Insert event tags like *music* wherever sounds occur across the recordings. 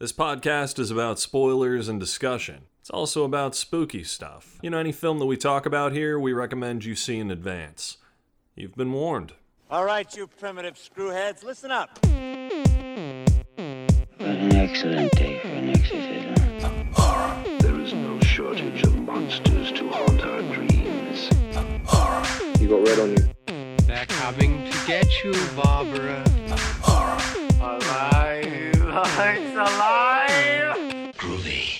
This podcast is about spoilers and discussion. It's also about spooky stuff. You know, any film that we talk about here, we recommend you see in advance. You've been warned. All right, you primitive screwheads, listen up. What an excellent day for an exorcism. There is no shortage of monsters to haunt our dreams. Horror. You got red on you. They're coming to get you, Barbara. Horror. Alive, it's alive! Groovy.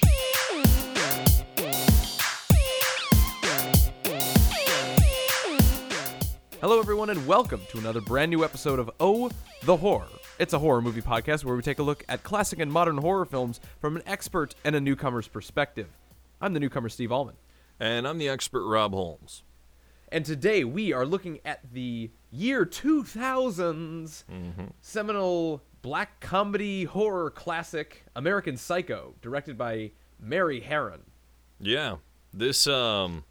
Hello, everyone, and welcome to another brand new episode of Oh, the Horror. It's a horror movie podcast where we take a look at classic and modern horror films from an expert and a newcomer's perspective. I'm the newcomer, Steve Allman. And I'm the expert Rob Holmes. And today we are looking at the year 2000's mm-hmm. seminal black comedy horror classic, American Psycho, directed by Mary Herron. Yeah, this, um,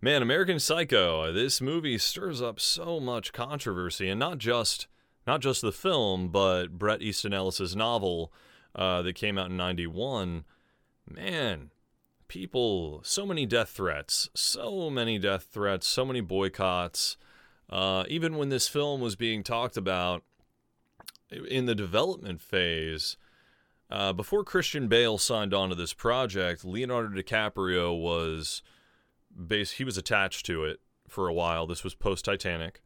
man, American Psycho, this movie stirs up so much controversy, and not just, not just the film, but Bret Easton Ellis's novel uh, that came out in 91. Man, people, so many death threats, so many death threats, so many boycotts. Uh, even when this film was being talked about in the development phase, uh, before Christian Bale signed on to this project, Leonardo DiCaprio was base. He was attached to it for a while. This was post Titanic,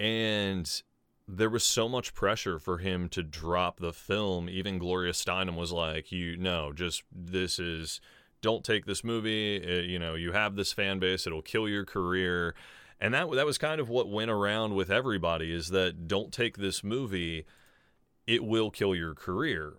and there was so much pressure for him to drop the film. Even Gloria Steinem was like, "You know, just this is don't take this movie. Uh, you know, you have this fan base; it'll kill your career." And that that was kind of what went around with everybody is that don't take this movie; it will kill your career.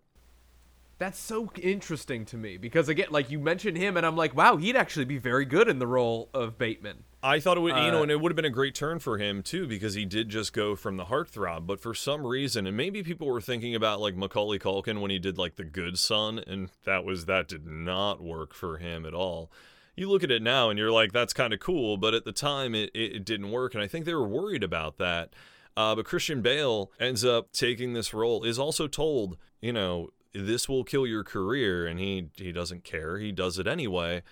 That's so interesting to me because, again, like you mentioned him, and I'm like, wow, he'd actually be very good in the role of Bateman. I thought it would, you know, Uh, and it would have been a great turn for him too, because he did just go from the heartthrob. But for some reason, and maybe people were thinking about like Macaulay Culkin when he did like The Good Son, and that was that did not work for him at all. You look at it now, and you're like, that's kind of cool, but at the time, it, it it didn't work, and I think they were worried about that. Uh, but Christian Bale ends up taking this role, is also told, you know, this will kill your career, and he he doesn't care. He does it anyway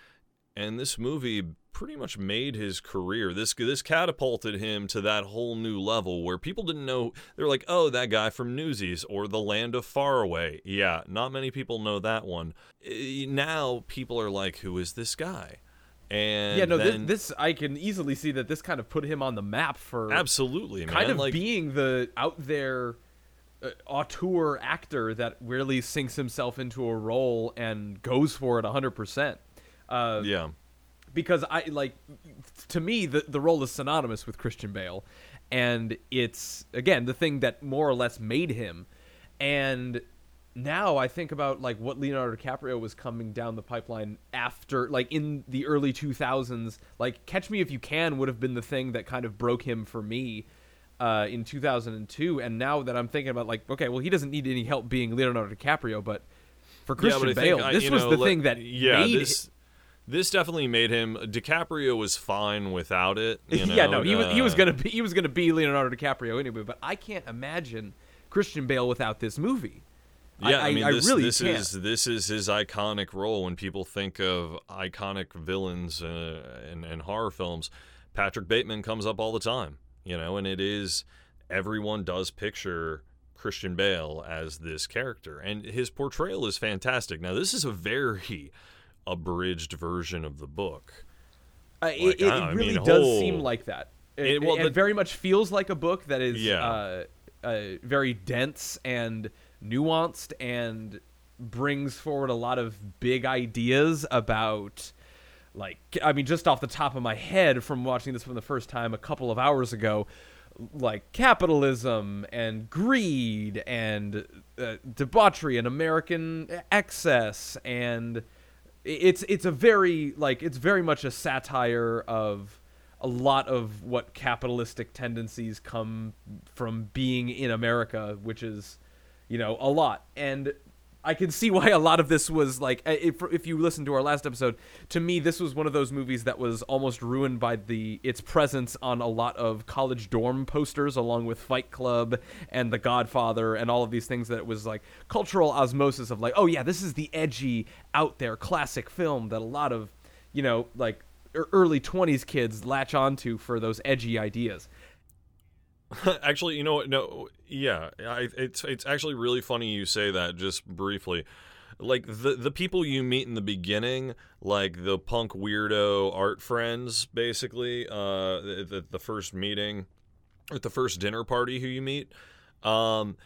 and this movie pretty much made his career. This this catapulted him to that whole new level where people didn't know. They're like, "Oh, that guy from Newsies or The Land of Faraway." Yeah, not many people know that one. Eh, Now people are like, "Who is this guy?" And yeah, no, then, this, this I can easily see that this kind of put him on the map for absolutely man. kind of like, being the out there uh, auteur actor that really sinks himself into a role and goes for it 100%. Uh, yeah, because I like to me the the role is synonymous with Christian Bale and it's again the thing that more or less made him and now I think about like what Leonardo DiCaprio was coming down the pipeline after like in the early 2000s like Catch Me If You Can would have been the thing that kind of broke him for me uh, in 2002 and now that I'm thinking about like okay well he doesn't need any help being Leonardo DiCaprio but for yeah, Christian but Bale think, this was know, the let- thing that yeah, made this this definitely made him. DiCaprio was fine without it. *laughs* You know? yeah, no, he was he was Uh, gonna be he was gonna be Leonardo DiCaprio anyway. But I can't imagine Christian Bale without this movie. Yeah, I, I, mean, I this, really this can't. is this is his iconic role when people think of iconic villains uh, and and horror films. Patrick Bateman comes up all the time, you know, and it is everyone does picture Christian Bale as this character, and his portrayal is fantastic. Now, this is a very abridged version of the book. Uh, like, it, it I really mean, does whole- seem like that. It, It- well, it the- very much feels like a book that is Yeah. uh, uh, very dense and nuanced and brings forward a lot of big ideas about like I mean just off the top of my head from watching this for the first time a couple of hours ago like capitalism and greed and uh, debauchery and American excess and it's it's a very like it's very much a satire of a lot of what capitalistic tendencies come from being in America, which is, you know, a lot. And I can see why a lot of this was like uh, if if you listen to our last episode, to me this was one of those movies that was almost ruined by the its presence on a lot of college dorm posters along with Fight Club and The Godfather and all of these things that it was like cultural osmosis of like, oh yeah, this is the edgy out there classic film that a lot of, you know, like early 20s kids latch onto for those edgy ideas. *laughs* actually, you know what? No, yeah, I, it's it's actually really funny you say that. Just briefly, like the the people you meet in the beginning, like the punk weirdo art friends, basically, uh, the the first meeting, at the first dinner party who you meet, um.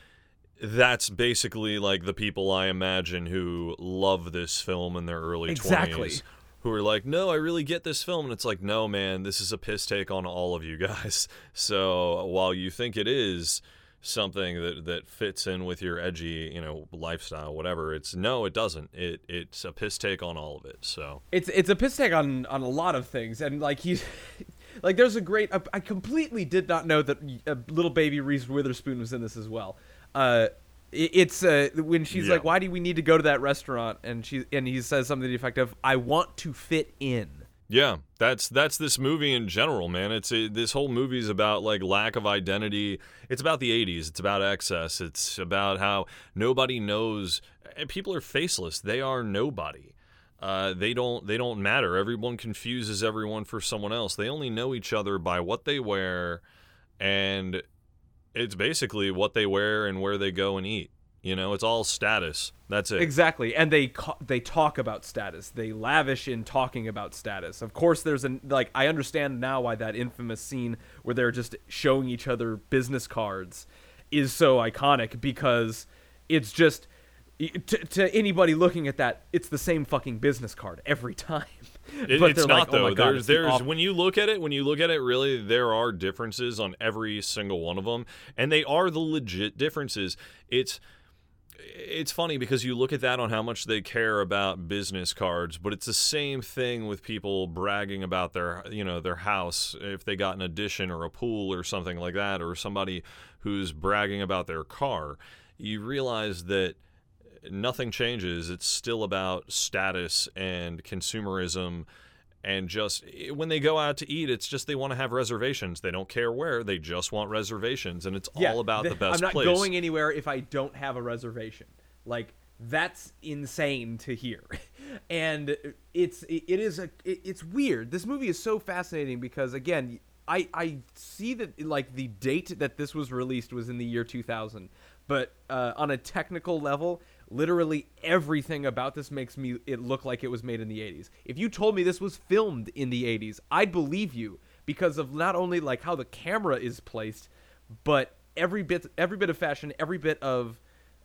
That's basically like the people I imagine who love this film in their early Exactly. 20s who are like, no, I really get this film. And it's like, no, man, this is a piss take on all of you guys. *laughs* So while you think it is something that, that fits in with your edgy, you know, lifestyle, whatever, it's no, it doesn't. It It's a piss take on all of it. So it's it's a piss take on on a lot of things and like he's *laughs* like there's a great I, completely did not know that a little baby Reese Witherspoon was in this as well uh it's uh when she's Yeah. like why do we need to go to that restaurant and she and he says something to the effect of I want to fit in Yeah, that's that's this movie in general, man. It's a, this whole movie is about like lack of identity. It's about the '80s. It's about excess. It's about how nobody knows. People are faceless. They are nobody. Uh, they don't they don't matter. Everyone confuses everyone for someone else. They only know each other by what they wear, and it's basically what they wear and where they go and eat. You know, it's all status. That's it. Exactly, and they ca- they talk about status. They lavish in talking about status. Of course, there's an like I understand now why that infamous scene where they're just showing each other business cards is so iconic because it's just to, to anybody looking at that, it's the same fucking business card every *laughs* time. It, it's not like, "Oh though. God, there's the there's when you look at it, when you look at it, really there are differences on every single one of them, and they are the legit differences. It's it's funny because you look at that on how much they care about business cards, but it's the same thing with people bragging about their you know their house if they got an addition or a pool or something like that, or somebody who's bragging about their car. You realize that nothing changes. It's still about status and consumerism. And just when they go out to eat, it's just they want to have reservations. They don't care where. They just want reservations, and it's all about th- the best I'm not place. going anywhere if I don't have a reservation. Like that's insane to hear, *laughs* and it's it is a it's weird. This movie is so fascinating because again, I I see that like the date that this was released was in the year 2000, but uh, on a technical level. Literally everything about this makes me it look like it was made in the 80s. If you told me this was filmed in the 80s, I'd believe you because of not only like how the camera is placed, but every bit every bit of fashion, every bit of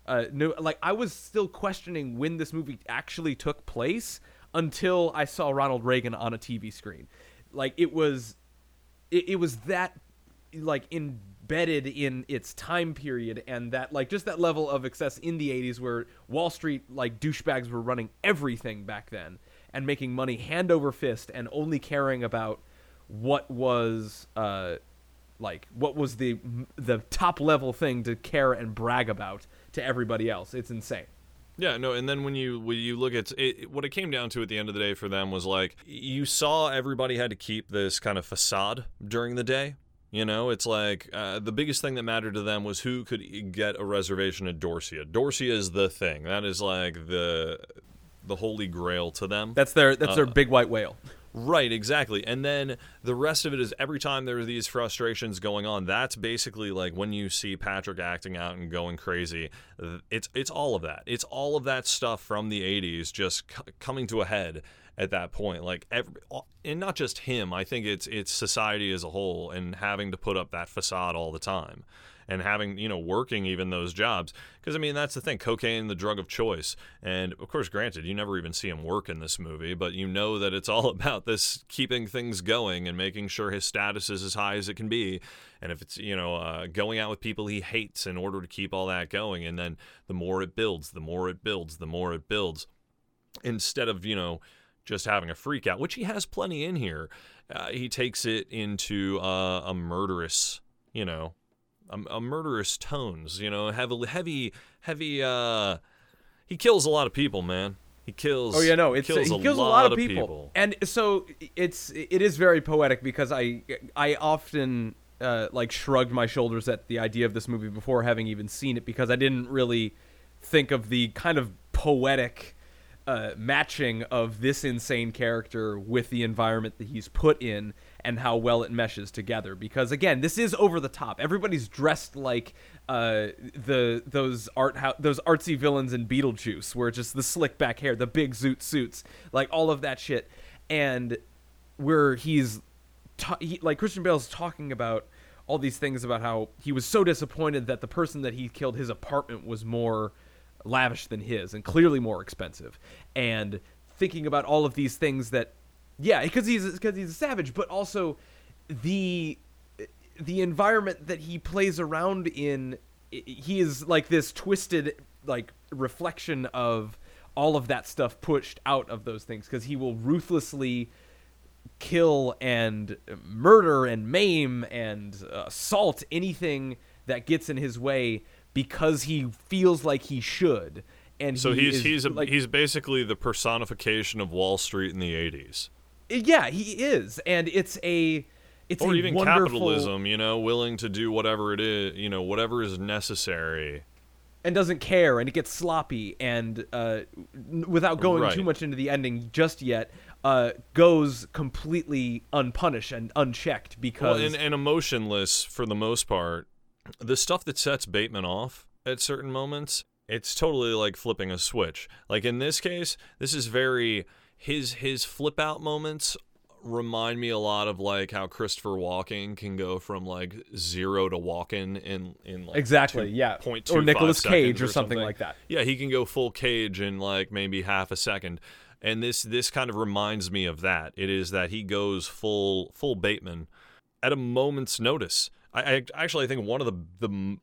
uh like I was still questioning when this movie actually took place until I saw Ronald Reagan on a TV screen. Like it was it, it was that like embedded in its time period and that like just that level of excess in the 80s where Wall Street like douchebags were running everything back then and making money hand over fist and only caring about what was uh like what was the the top level thing to care and brag about to everybody else it's insane Yeah, no, and then when you when you look at it, what it came down to at the end of the day for them was like you saw everybody had to keep this kind of facade during the day. You know, it's like uh, the biggest thing that mattered to them was who could get a reservation at Dorsia. Dorsia is the thing. That is like the the holy grail to them. that's their that's their big white whale Right, exactly. And then the rest of it is every time there are these frustrations going on, that's basically like when you see Patrick acting out and going crazy. It's it's all of that. It's all of that stuff from the 80s just c- coming to a head at that point. Like every, and not just him, I think it's it's society as a whole and having to put up that facade all the time and having you know working even those jobs because i mean that's the thing cocaine the drug of choice and of course granted you never even see him work in this movie but you know that it's all *laughs* about this keeping things going and making sure his status is as high as it can be and if it's you know uh, going out with people he hates in order to keep all that going and then the more it builds the more it builds the more it builds instead of you know just having a freak out which he has plenty in here uh, he takes it into uh, a murderous you know a, a murderous tones you know heavy heavy heavy uh he kills a lot of people, man. He kills. Oh yeah, no, it's kills he a kills a lot lot of people. and so it's it is very poetic because I I often uh, like shrugged my shoulders at the idea of this movie before having even seen it because I didn't really think of the kind of poetic uh, matching of this insane character with the environment that he's put in and how well it meshes together. Because again this is over the top. Everybody's dressed like uh, the those art ho- those artsy villains in Beetlejuice where just the slick back hair the big zoot suits like all of that shit. And where he's ta- he, like Christian Bale's talking about all these things about how he was so disappointed that the person that he killed his apartment was more lavish than his and clearly more expensive. And thinking about all of these things that yeah because he's because he's a savage but also the the environment that he plays around in he is like this twisted like reflection of all of that stuff pushed out of those things because he will ruthlessly kill and murder and maim and uh, assault anything that gets in his way because he feels like he should and So he he's is, he's a, like he's basically the personification of Wall Street in the '80s, yeah he is and it's a it's or a even wonderful, capitalism. You know, willing to do whatever it is. You know, whatever is necessary. and doesn't care and it gets sloppy and uh, without going Right. too much into the ending just yet uh, goes completely unpunished and unchecked Well, because and, and emotionless for the most part. The stuff that sets Bateman off at certain moments, it's totally like flipping a switch. Like in this case, this is very his his flip out moments remind me a lot of like how Christopher Walken can go from like zero to walking in in like Exactly, two- yeah. point Or Nicolas Cage seconds or something like that. Yeah, he can go full cage in like maybe half a second. And this this kind of reminds me of that. It is that he goes full full Bateman at a moment's notice. I, I actually I think one of the the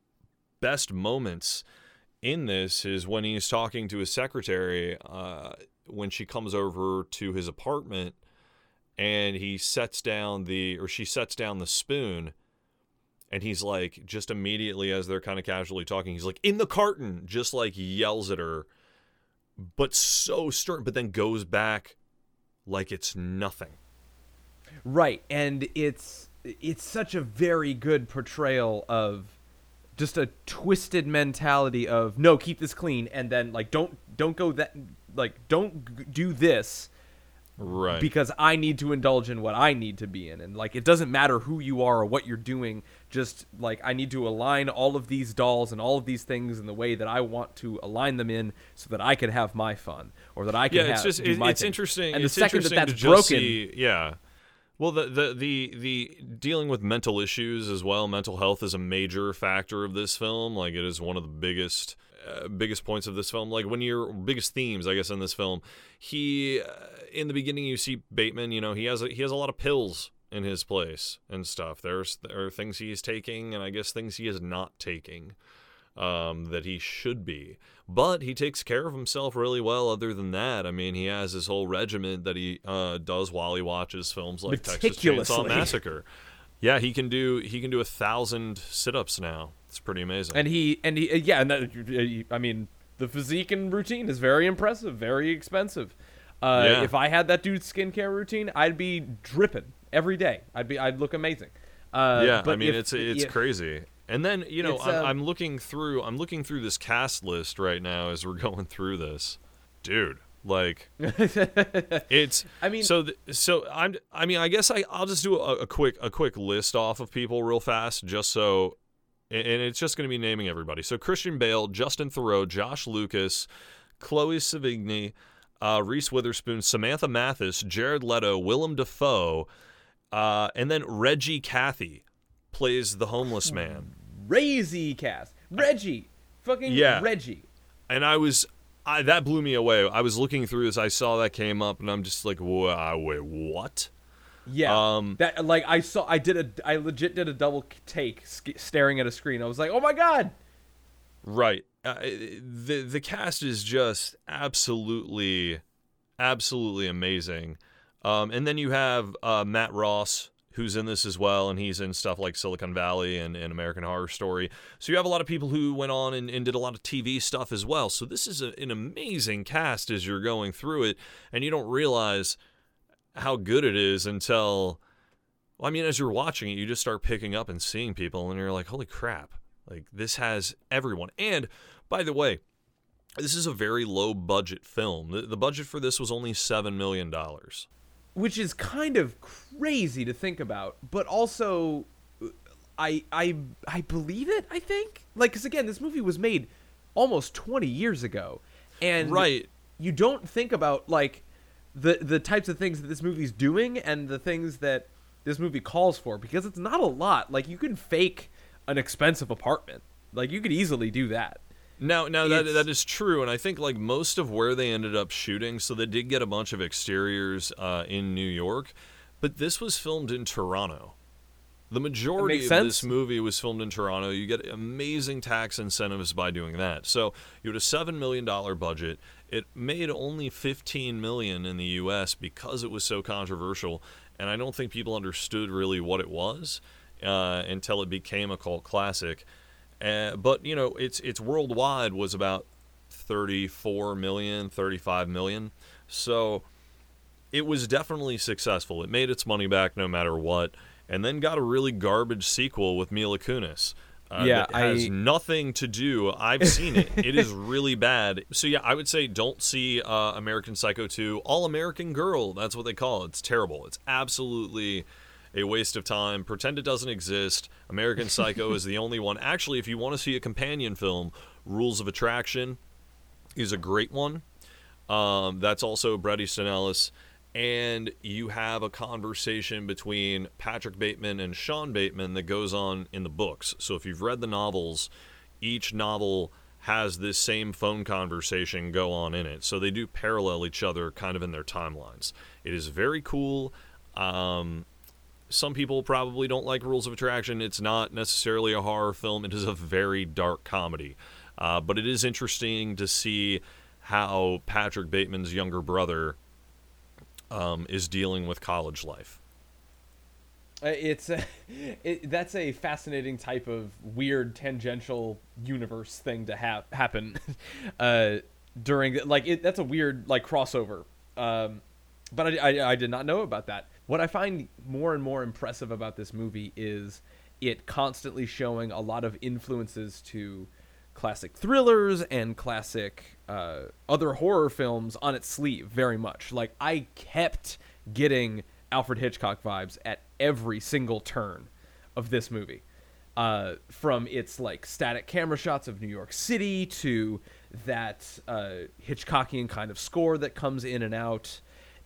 best moments in this is when he's talking to his secretary uh, when she comes over to his apartment and he sets down the or she sets down the spoon and he's like just immediately as they're kind of casually talking he's like in the carton just like yells at her but so stern but then goes back like it's nothing. Right and it's it's such a very good portrayal of just a twisted mentality of no keep this clean and then like don't don't go that like don't g- do this right because I need to indulge in what I need to be in. And like it doesn't matter who you are or what you're doing, just like I need to align all of these dolls and all of these things in the way that I want to align them in so that I can have my fun or that I can yeah have it's just it- it's thing. interesting And the it's second that that's broken, see, yeah well the, the the the dealing with mental issues as well mental health is a major factor of this film. Like it is one of the biggest uh, biggest points of this film. Like when you're biggest themes i guess in this film he uh, in the beginning you see bateman you know he has a, he has a lot of pills in his place and stuff. There's there are things he is taking and i guess things he is not taking um, that he should be. But he takes care of himself really well. Other than that, I mean, he has his whole regiment that he uh, does while he watches films like Texas Chainsaw Massacre. Yeah, he can do he can do a thousand sit-ups now. It's pretty amazing. and he and he yeah, and that, I mean the physique and routine is very impressive, very expensive. Uh, Yeah. If I had that dude's skincare routine, I'd be dripping every day. I'd be I'd look amazing. Uh, yeah, but I mean if- it's it's if- crazy. And then you know I'm, um, I'm looking through I'm looking through this cast list right now as we're *laughs* going through this, dude. Like *laughs* it's I mean- so th- so I'm I mean I guess I I'll just do a, a quick a quick list off of people real fast just so and it's just going to be naming everybody. So Christian Bale, Justin Theroux, Josh Lucas, Chloe Sevigny, uh, Reese Witherspoon, Samantha Mathis, Jared Leto, Willem Dafoe, uh, and then Reggie Cathey plays the homeless man. Crazy cast. Reggie. Fucking Yeah. Reggie. And I was, I, that blew me away. I was looking through this, I saw that came up, and I'm just like, wow, wait, what? Yeah. Um, that like I saw I did a I legit did a double take sk- staring at a screen. I was like, "Oh my god." Right. Uh, the the cast is just absolutely, absolutely amazing. Um, and then you have uh, Matt Ross, who's in this as well, and he's in stuff like Silicon Valley and, and American Horror Story. So you have a lot of people who went on and, and did a lot of TV stuff as well. So this is a, an amazing cast as you're going through it, and you don't realize how good it is until. Well, I mean, as you're watching it, you just start picking up and seeing people, and you're like, holy crap. Like, this has everyone. And, by the way, this is a very low budget film. The, budget for this was only $7 million. Which is kind of crazy to think about, but also uh, I I I believe it. I think like because again, this movie was made almost twenty years ago, and Right. you don't think about like the the types of things that this movie's doing and the things that this movie calls for because it's not a lot. Like you can fake an expensive apartment, like you could easily do that. Now, now that that is true, and I think like most of where they ended up shooting, so they did get a bunch of exteriors uh, in New York, but this was filmed in Toronto. The majority of sense. this movie was filmed in Toronto. You get amazing tax incentives by doing that. So you had a seven million dollar budget. It made only fifteen million in the U.S. because it was so controversial, and I don't think people understood really what it was uh, until it became a cult classic. Uh, but you know, it's it's worldwide was about 34 million, 35 million. So it was definitely successful. It made its money back no matter what, and then got a really garbage sequel with Mila Kunis. Uh, Yeah, that has I- nothing to do. I've seen it. it is really bad. So yeah, I would say don't see uh, American Psycho 2. All American Girl. That's what they call it. It's terrible. It's absolutely a waste of time. Pretend it doesn't exist. American Psycho is the only one. Actually, if you want to see a companion film, Rules of Attraction is a great one. Um, that's also Bret Easton Ellis. And you have a conversation between Patrick Bateman and Sean Bateman that goes on in the books. So if you've read the novels, each novel has this same phone conversation go on in it. So they do parallel each other kind of in their timelines. It is very cool. Um, some people probably don't like Rules of Attraction. It's not necessarily a horror film, it is a very dark comedy. Uh, but it is interesting to see how Patrick Bateman's younger brother um, is dealing with college life. Uh, It's a, *laughs* it, that's a fascinating type of weird tangential universe thing to have happen *laughs* uh, during like it. That's a weird like crossover. Um, but I, I I did not know about that. What I find more and more impressive about this movie is it constantly showing a lot of influences to classic thrillers and classic uh, other horror films on its sleeve very much. Like I kept getting Alfred Hitchcock vibes at every single turn of this movie. Uh, from its like static camera shots of New York City to that uh, Hitchcockian kind of score that comes in and out.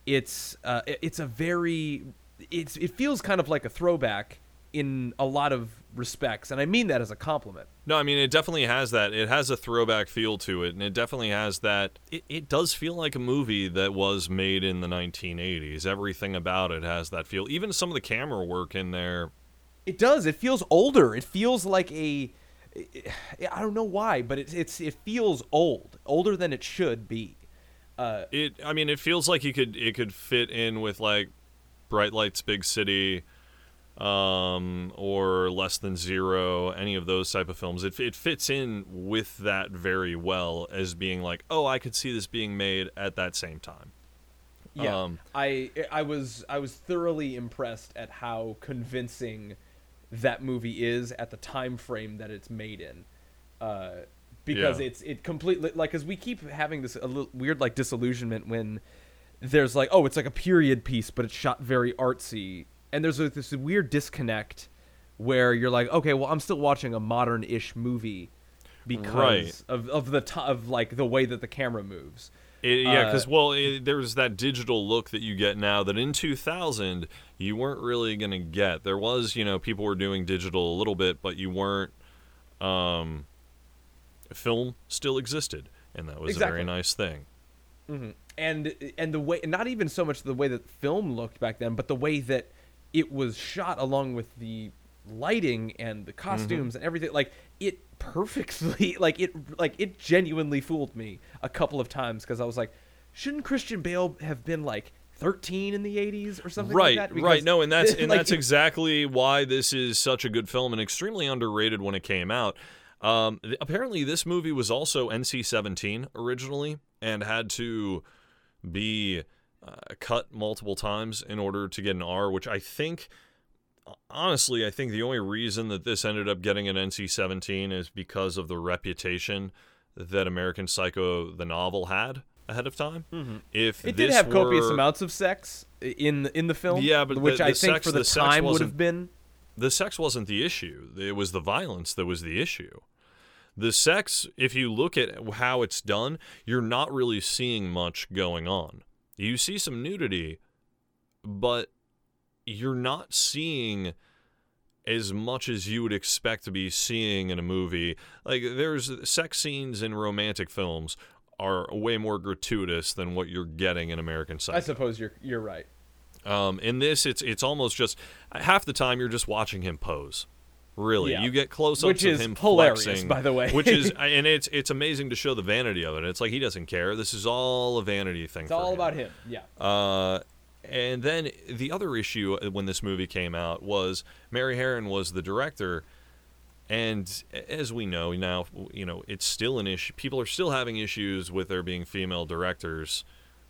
It's uh, it's a very it's it feels kind of like a throwback in a lot of respects, and I mean that as a compliment. No, I mean it definitely has that. It has a throwback feel to it, and it definitely has that. It, it does feel like a movie that was made in the 1980s. Everything about it has that feel. Even some of the camera work in there. It does. It feels older. It feels like a. I don't know why, but it, it's it feels old, older than it should be. Uh, It. I mean, it feels like you could it could fit in with like Bright Lights, Big City, um, or Less Than Zero. Any of those type of films. It it fits in with that very well as being like, oh, I could see this being made at that same time. yeah, Um, I I was I was thoroughly impressed at how convincing that movie is at the time frame that it's made in. Uh, because Yeah. it's it completely like because we keep having this a little weird like disillusionment when there's like oh it's like a period piece but it's shot very artsy and there's like, this weird disconnect where you're like okay well I'm still watching a modern-ish movie because Right. of of the t- of like the way that the camera moves. It, yeah, Uh, because well, it, there's that digital look that you get now that in 2000 you weren't really gonna get. There was, you know, people were doing digital a little bit, but you weren't. Um, film still existed, and that was a very nice thing. Mm-hmm. and and the way not even so much the way that film looked back then but the way that it was shot along with the lighting and the mm-hmm. costumes and everything like it perfectly *laughs* like it like it genuinely fooled me a couple of times because i was like shouldn't christian bale have been like 13 in the 80s or something right like that. right. No and that's *laughs* and like, that's exactly why this is such a good film and extremely underrated when it came out um, th- apparently this movie was also nc-17 originally and had to be uh, cut multiple times in order to get an r which i think honestly i think the only reason that this ended up getting an nc-17 is because of the reputation that american psycho the novel had ahead of time if Mm-hmm. It did have copious amounts of sex in in the film. Yeah, but which the- I think sex- for the, the time would have been. the sex wasn't the issue. It was the violence that was the issue. The sex, if you look at how it's done, you're not really seeing much going on. You see some nudity, but you're not seeing as much as you would expect to be seeing in a movie. Like there's sex scenes in romantic films are way more gratuitous than what you're getting in American Psycho. I suppose you're you're right. Um, in this, it's it's almost just half the time you're just watching him pose. Really, Yeah. you get close-ups Which of him hilarious, flexing, by the way. which is *laughs* and it's it's amazing to show the vanity of it. It's like he doesn't care. This is all a vanity thing. It's all about him. Yeah. Uh, and then the other issue when this movie came out was Mary Herron was the director, and as we know now, you know it's still an issue. People are still having issues with there being female directors,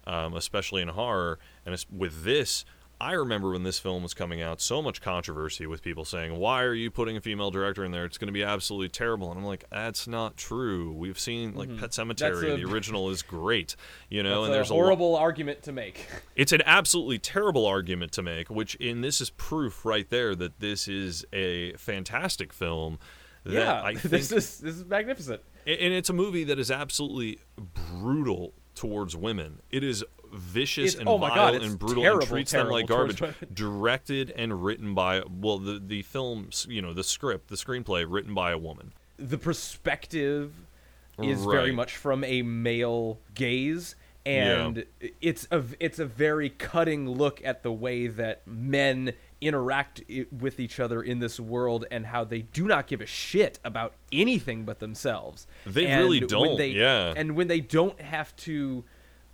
um, especially in horror. And it's, with this, I remember when this film was coming out, so much controversy with people saying, "Why are you putting a female director in there? It's going to be absolutely terrible." And I'm like, "That's not true. We've seen like Pet Sematary. Mm-hmm. a- the original is great, you know, That's and a there's a lo- horrible argument to make. *laughs* it's an absolutely terrible argument to make, which in this is proof right there that this is a fantastic film. That yeah. I *laughs* think, this is this is magnificent. and it's a movie that is absolutely brutal towards women. It is vicious It's- and oh vile God, and brutal terrible, and treats them like garbage. Directed and written by well, the the film, you know, the script, the screenplay written by a woman. the perspective is very much from a male gaze and it's a it's a very cutting look at the way that men interact i- with each other in this world and how they do not give a shit about anything but themselves. They And really don't, they- yeah. And when they don't have to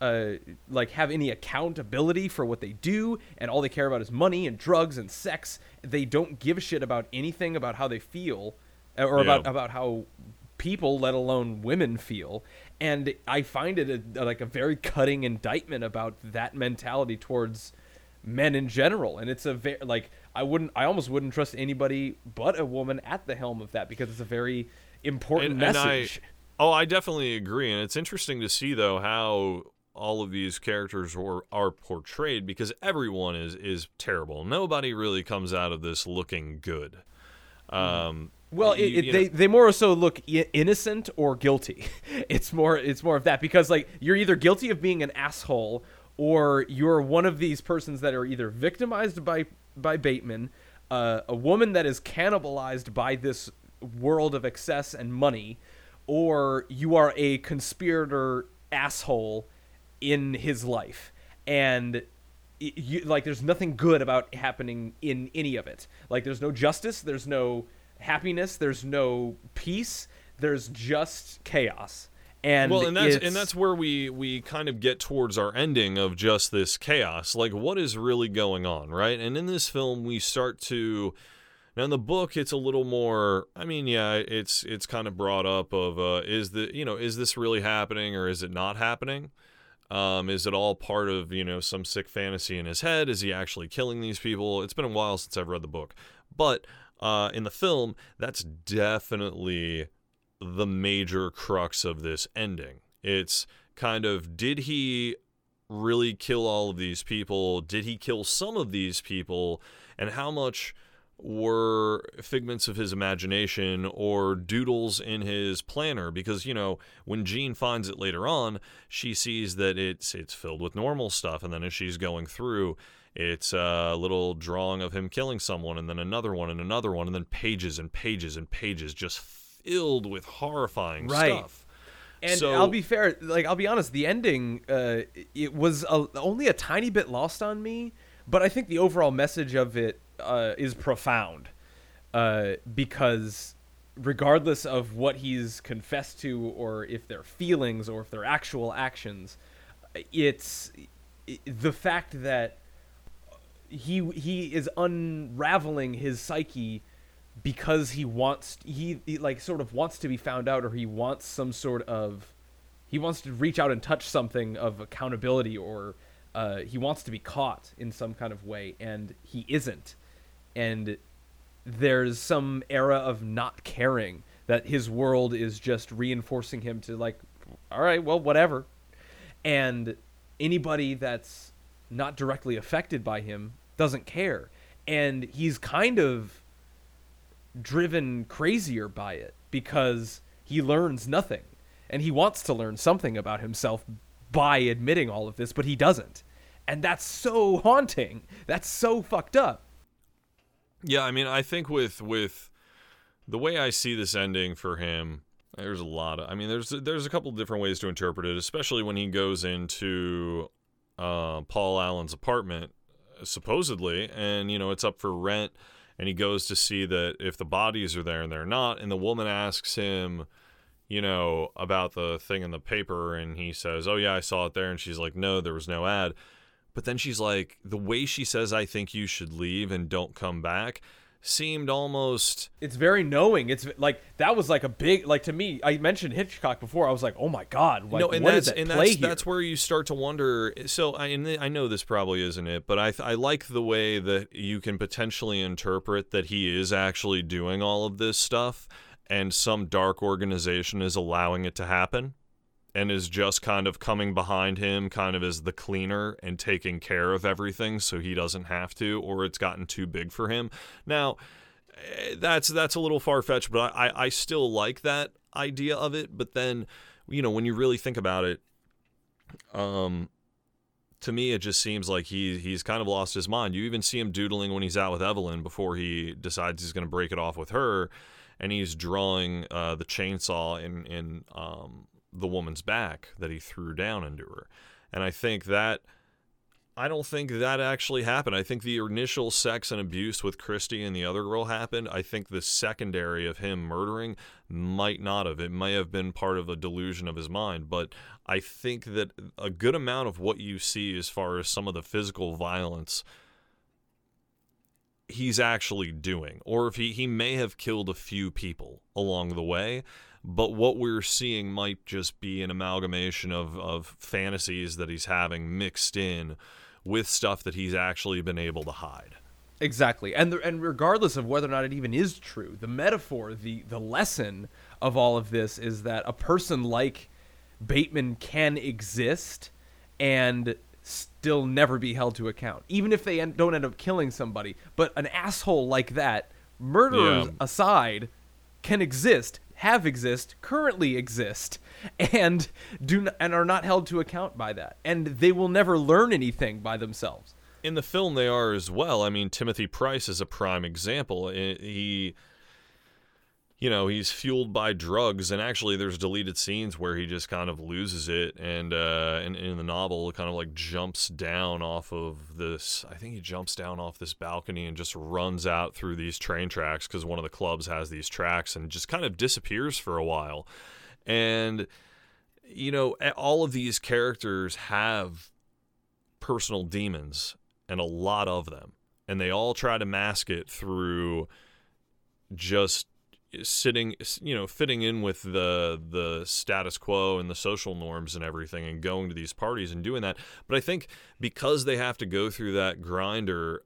uh, like have any accountability for what they do and all they care about is money and drugs and sex. They don't give a shit about anything about how they feel uh, or about Yeah. about how people let alone women feel. And i find it a, like a very cutting indictment about that mentality towards men in general. And it's a very like i wouldn't i almost wouldn't trust anybody but a woman at the helm of that because it's a very important and, and message. I, oh, I definitely agree, and it's interesting to see though how all of these characters are, are portrayed because everyone is is terrible. Nobody really comes out of this looking good. Um, Well, you- it, you they know- they more or so look innocent or guilty. *laughs* It's more it's more of that because like you're either guilty of being an asshole or you're one of these persons that are either victimized by by Bateman, uh, a woman that is cannibalized by this world of excess and money, or you are a conspirator asshole in his life and you, like there's nothing good about happening in any of it like there's no justice there's no happiness there's no peace there's just chaos and well, and that's and that's where we we kind of get towards our ending of just this chaos. Like, what is really going on, right? And in this film, we start to. Now in the book, it's a little more. I mean, yeah, it's it's kind of brought up of uh, is the you know is this really happening or is it not happening? Um, is it all part of you know some sick fantasy in his head? Is he actually killing these people? It's been a while since I've read the book, but uh, in the film, that's definitely the major crux of this ending. It's kind of did he really kill all of these people? Did he kill some of these people? And how much were figments of his imagination or doodles in his planner. Because you know when Jean finds it later on she sees that it's it's filled with normal stuff. And then as she's going through it's a little drawing of him killing someone and then another one and another one and then pages and pages and pages just filled with horrifying Right. stuff. And so- I'll be fair, like I'll be honest, the ending uh, it was a, only a tiny bit lost on me, but I think the overall message of it uh, is profound uh, because regardless of what he's confessed to, or if they're feelings, or if they're actual actions, it's the fact that he he is unraveling his psyche because he wants he, he like sort of wants to be found out or he wants some sort of he wants to reach out and touch something of accountability or uh, he wants to be caught in some kind of way and he isn't and there's some era of not caring that his world is just reinforcing him to like all right well whatever. And anybody that's not directly affected by him doesn't care. And he's kind of driven crazier by it because he learns nothing. And he wants to learn something about himself by admitting all of this but he doesn't. And that's so haunting. That's so fucked up Yeah, I mean, I think with with the way I see this ending for him, there's a lot of. I mean, there's there's a couple different ways to interpret it, especially when he goes into uh, Paul Allen's apartment, supposedly, and you know it's up for rent, and he goes to see that if the bodies are there and they're not, and the woman asks him. You know, about the thing in the paper, and he says, Oh, yeah, I saw it there. And she's like, No, there was no ad. But then she's like, the way she says, I think you should leave and don't come back seemed almost. it's very knowing it's like that was like a big like to me i mentioned hitchcock before i was like oh my god like, no, and that's that and that's, here? that's where you start to wonder. So I and I know this probably isn't it, but I I like the way that you can potentially interpret that he is actually doing all of this stuff, and some dark organization is allowing it to happen, and is just kind of coming behind him, kind of as the cleaner and taking care of everything, so he doesn't have to, or it's gotten too big for him. Now eh, that's that's a little far fetched, but I, I I still like that idea of it. But then, you know, when you really think about it, um, to me it just seems like he he's kind of lost his mind. You even see him doodling when he's out with Evelyn before he decides he's going to break it off with her, and he's drawing uh, the chainsaw in in um, the woman's back that he threw down into her, and I think that. I don't think that actually happened. I think the initial sex and abuse with Christie and the other girl happened. I think the secondary of him murdering might not have. It may have been part of a delusion of his mind. But I think that a good amount of what you see as far as some of the physical violence he's actually doing. Or if he, he may have killed a few people along the way. But what we're seeing might just be an amalgamation of, of fantasies that he's having mixed in with stuff that he's actually been able to hide. Exactly, and the, and regardless of whether or not it even is true, the metaphor, the the lesson of all of this is that a person like Bateman can exist and still never be held to account, even if they end, don't end up killing somebody. But an asshole like that, murderers Yeah. aside, can exist, have exist, currently exist, *laughs* and do n- and are not held to account by that, and they will never learn anything by themselves. in the film they are as well. I mean, Timothy Price is a prime example. He, you know, he's fueled by drugs, and actually, there's deleted scenes where he just kind of loses it, and uh, in, in the novel, kind of like jumps down off of this. I think he jumps down off this balcony and just runs out through these train tracks because one of the clubs has these tracks, and just kind of disappears for a while, and. You know, all of these characters have personal demons and a lot of them and they all try to mask it through just sitting you know fitting in with the the status quo and the social norms and everything and going to these parties and doing that but i think because they have to go through that grinder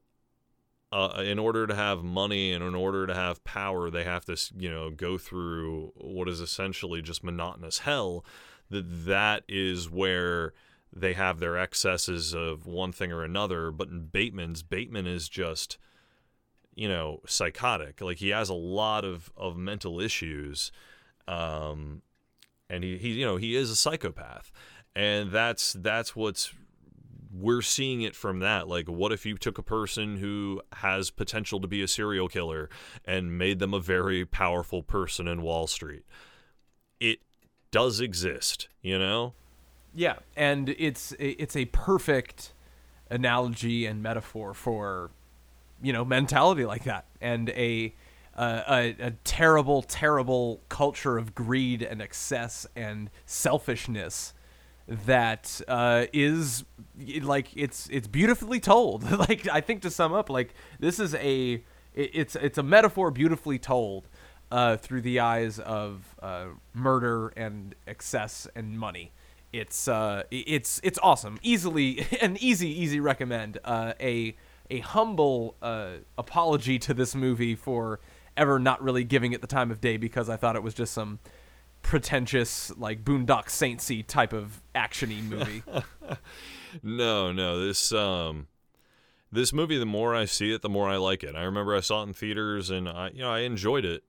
uh, in order to have money and in order to have power they have to you know go through what is essentially just monotonous hell that that is where they have their excesses of one thing or another. But in Bateman's, Bateman is just, you know, psychotic. Like he has a lot of, of mental issues. Um, and he, he, you know, he is a psychopath. And that's, that's what's, we're seeing it from that. Like, what if you took a person who has potential to be a serial killer and made them a very powerful person in Wall Street? It does exist, you know? Yeah, and it's it's a perfect analogy and metaphor for you know mentality like that, and a uh, a, a terrible, terrible culture of greed and excess and selfishness that uh, is like it's it's beautifully told. *laughs* like I think to sum up, like this is a it- it's it's a metaphor beautifully told uh, through the eyes of uh, murder and excess and money. It's uh, it's it's awesome. Easily *laughs* an easy easy recommend. Uh, a a humble uh, apology to this movie for ever not really giving it the time of day because I thought it was just some pretentious like Boondock Saintsy type of actiony movie. *laughs* No, no. This um this movie the more I see it, the more I like it. I remember I saw it in theaters and I you know, I enjoyed it.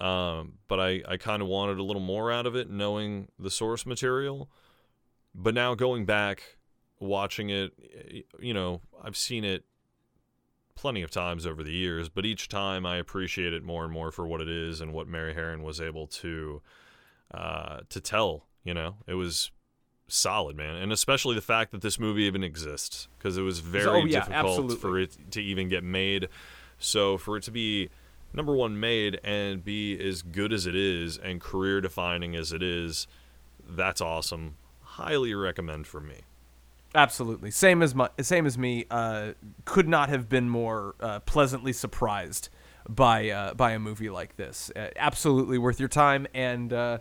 Um, but I, I kind of wanted a little more out of it knowing the source material. But now going back watching it, you know, I've seen it plenty of times over the years, but each time I appreciate it more and more for what it is and what Mary Harron was able to uh, to tell. You know, it was solid, man, and especially the fact that this movie even exists because it was very Oh, yeah, difficult absolutely. for it to even get made. So for it to be number one made and be as good as it is and career defining as it is, that's awesome. Highly recommend for me. Absolutely, same as my same as me. Uh, could not have been more uh, pleasantly surprised by uh, by a movie like this. Uh, absolutely worth your time, and uh,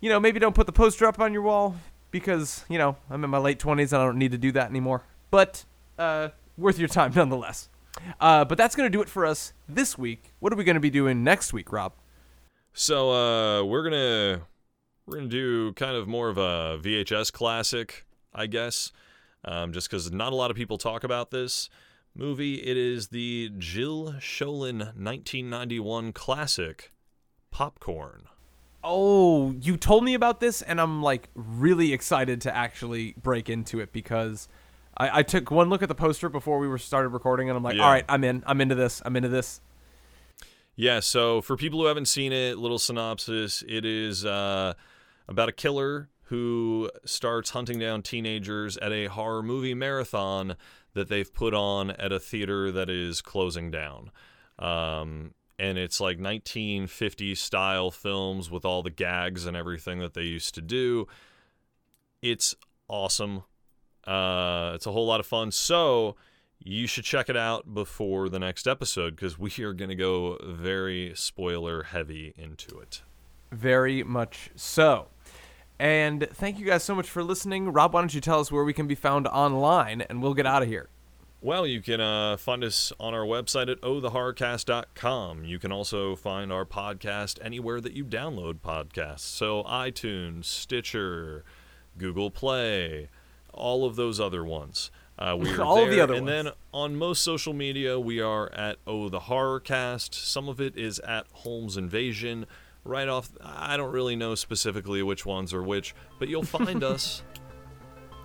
you know maybe don't put the poster up on your wall because you know I'm in my late twenties and I don't need to do that anymore. But uh, worth your time nonetheless. But that's gonna do it for us this week. What are we gonna be doing next week, Rob? So we're gonna we're gonna do kind of more of a VHS classic, I guess, um, just because not a lot of people talk about this movie. It is the Jill Schoelen 1991 classic, Popcorn. Oh, you told me about this, and I'm like really excited to actually break into it because I, I took one look at the poster before we were started recording, and I'm like, Yeah. all right, I'm in, I'm into this, I'm into this. Yeah, so for people who haven't seen it, little synopsis it is uh, about a killer who starts hunting down teenagers at a horror movie marathon that they've put on at a theater that is closing down. Um, and it's like 1950s style films with all the gags and everything that they used to do. It's awesome. Uh, it's a whole lot of fun. So you should check it out before the next episode because we are going to go very spoiler heavy into it. Very much so. And thank you guys so much for listening. Rob, why don't you tell us where we can be found online, and we'll get out of here. Well, you can uh, find us on our website at ohthehorrorcast.com. You can also find our podcast anywhere that you download podcasts. So iTunes, Stitcher, Google Play, all of those other ones. Uh, we *laughs* are All of the there. other and ones. then on most social media, we are at Oh the Horror Cast. Some of it is at Holmes Invasion. Right off, I don't really know specifically which ones are which, but you'll find *laughs* us.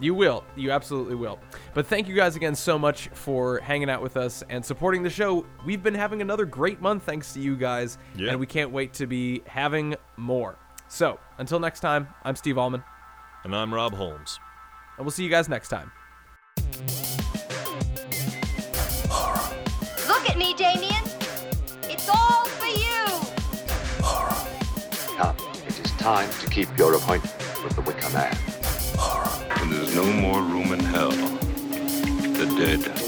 You will. You absolutely will. But thank you guys again so much for hanging out with us and supporting the show. We've been having another great month thanks to you guys, Yeah. and we can't wait to be having more. So, until next time, I'm Steve Allman, And I'm Rob Holmes. and we'll see you guys next time. time to keep your appointment with the Wicker Man. Horror. And there's no more room in hell. The dead